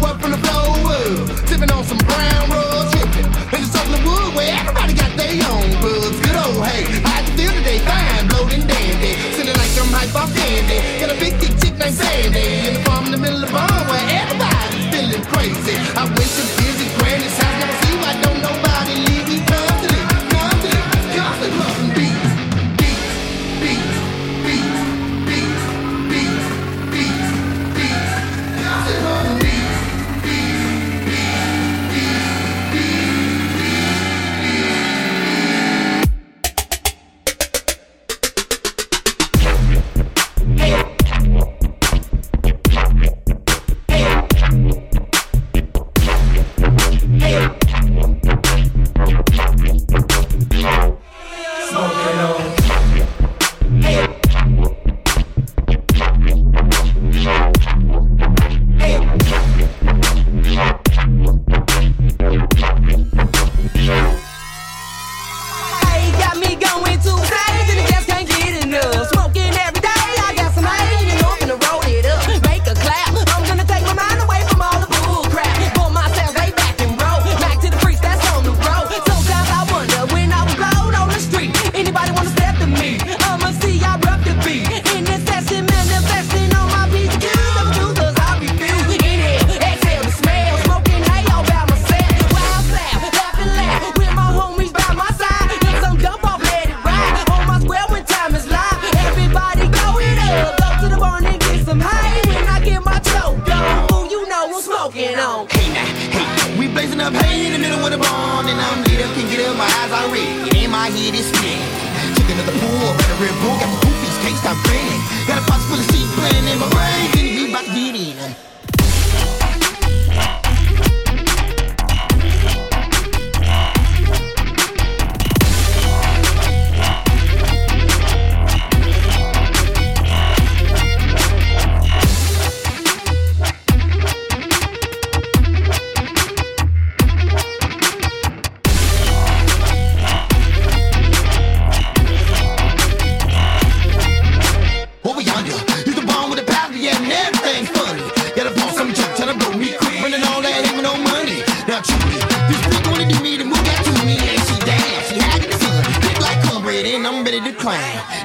up from the blow up. Tipping on some brown rug, tripping. In the wood where everybody got their own bugs. Good old hay, you feel today fine, bloating dandy. Feeling like I'm hype off candy. Got a big dick chick named Sandy. In the farm in the middle of my and I'm lit up, can't get up, my eyes are red. and my head, is spinning. Took another pull, got a Red Bull, got the poopies, can't stop grinning. Got a box full of possibility playing in my brain.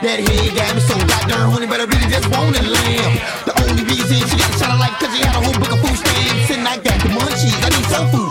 That head got me so goddamn horny, but I really just wanna lamb. The only reason she got shot like cause she had a whole book of food stamps. And I got the munchies, I need some food.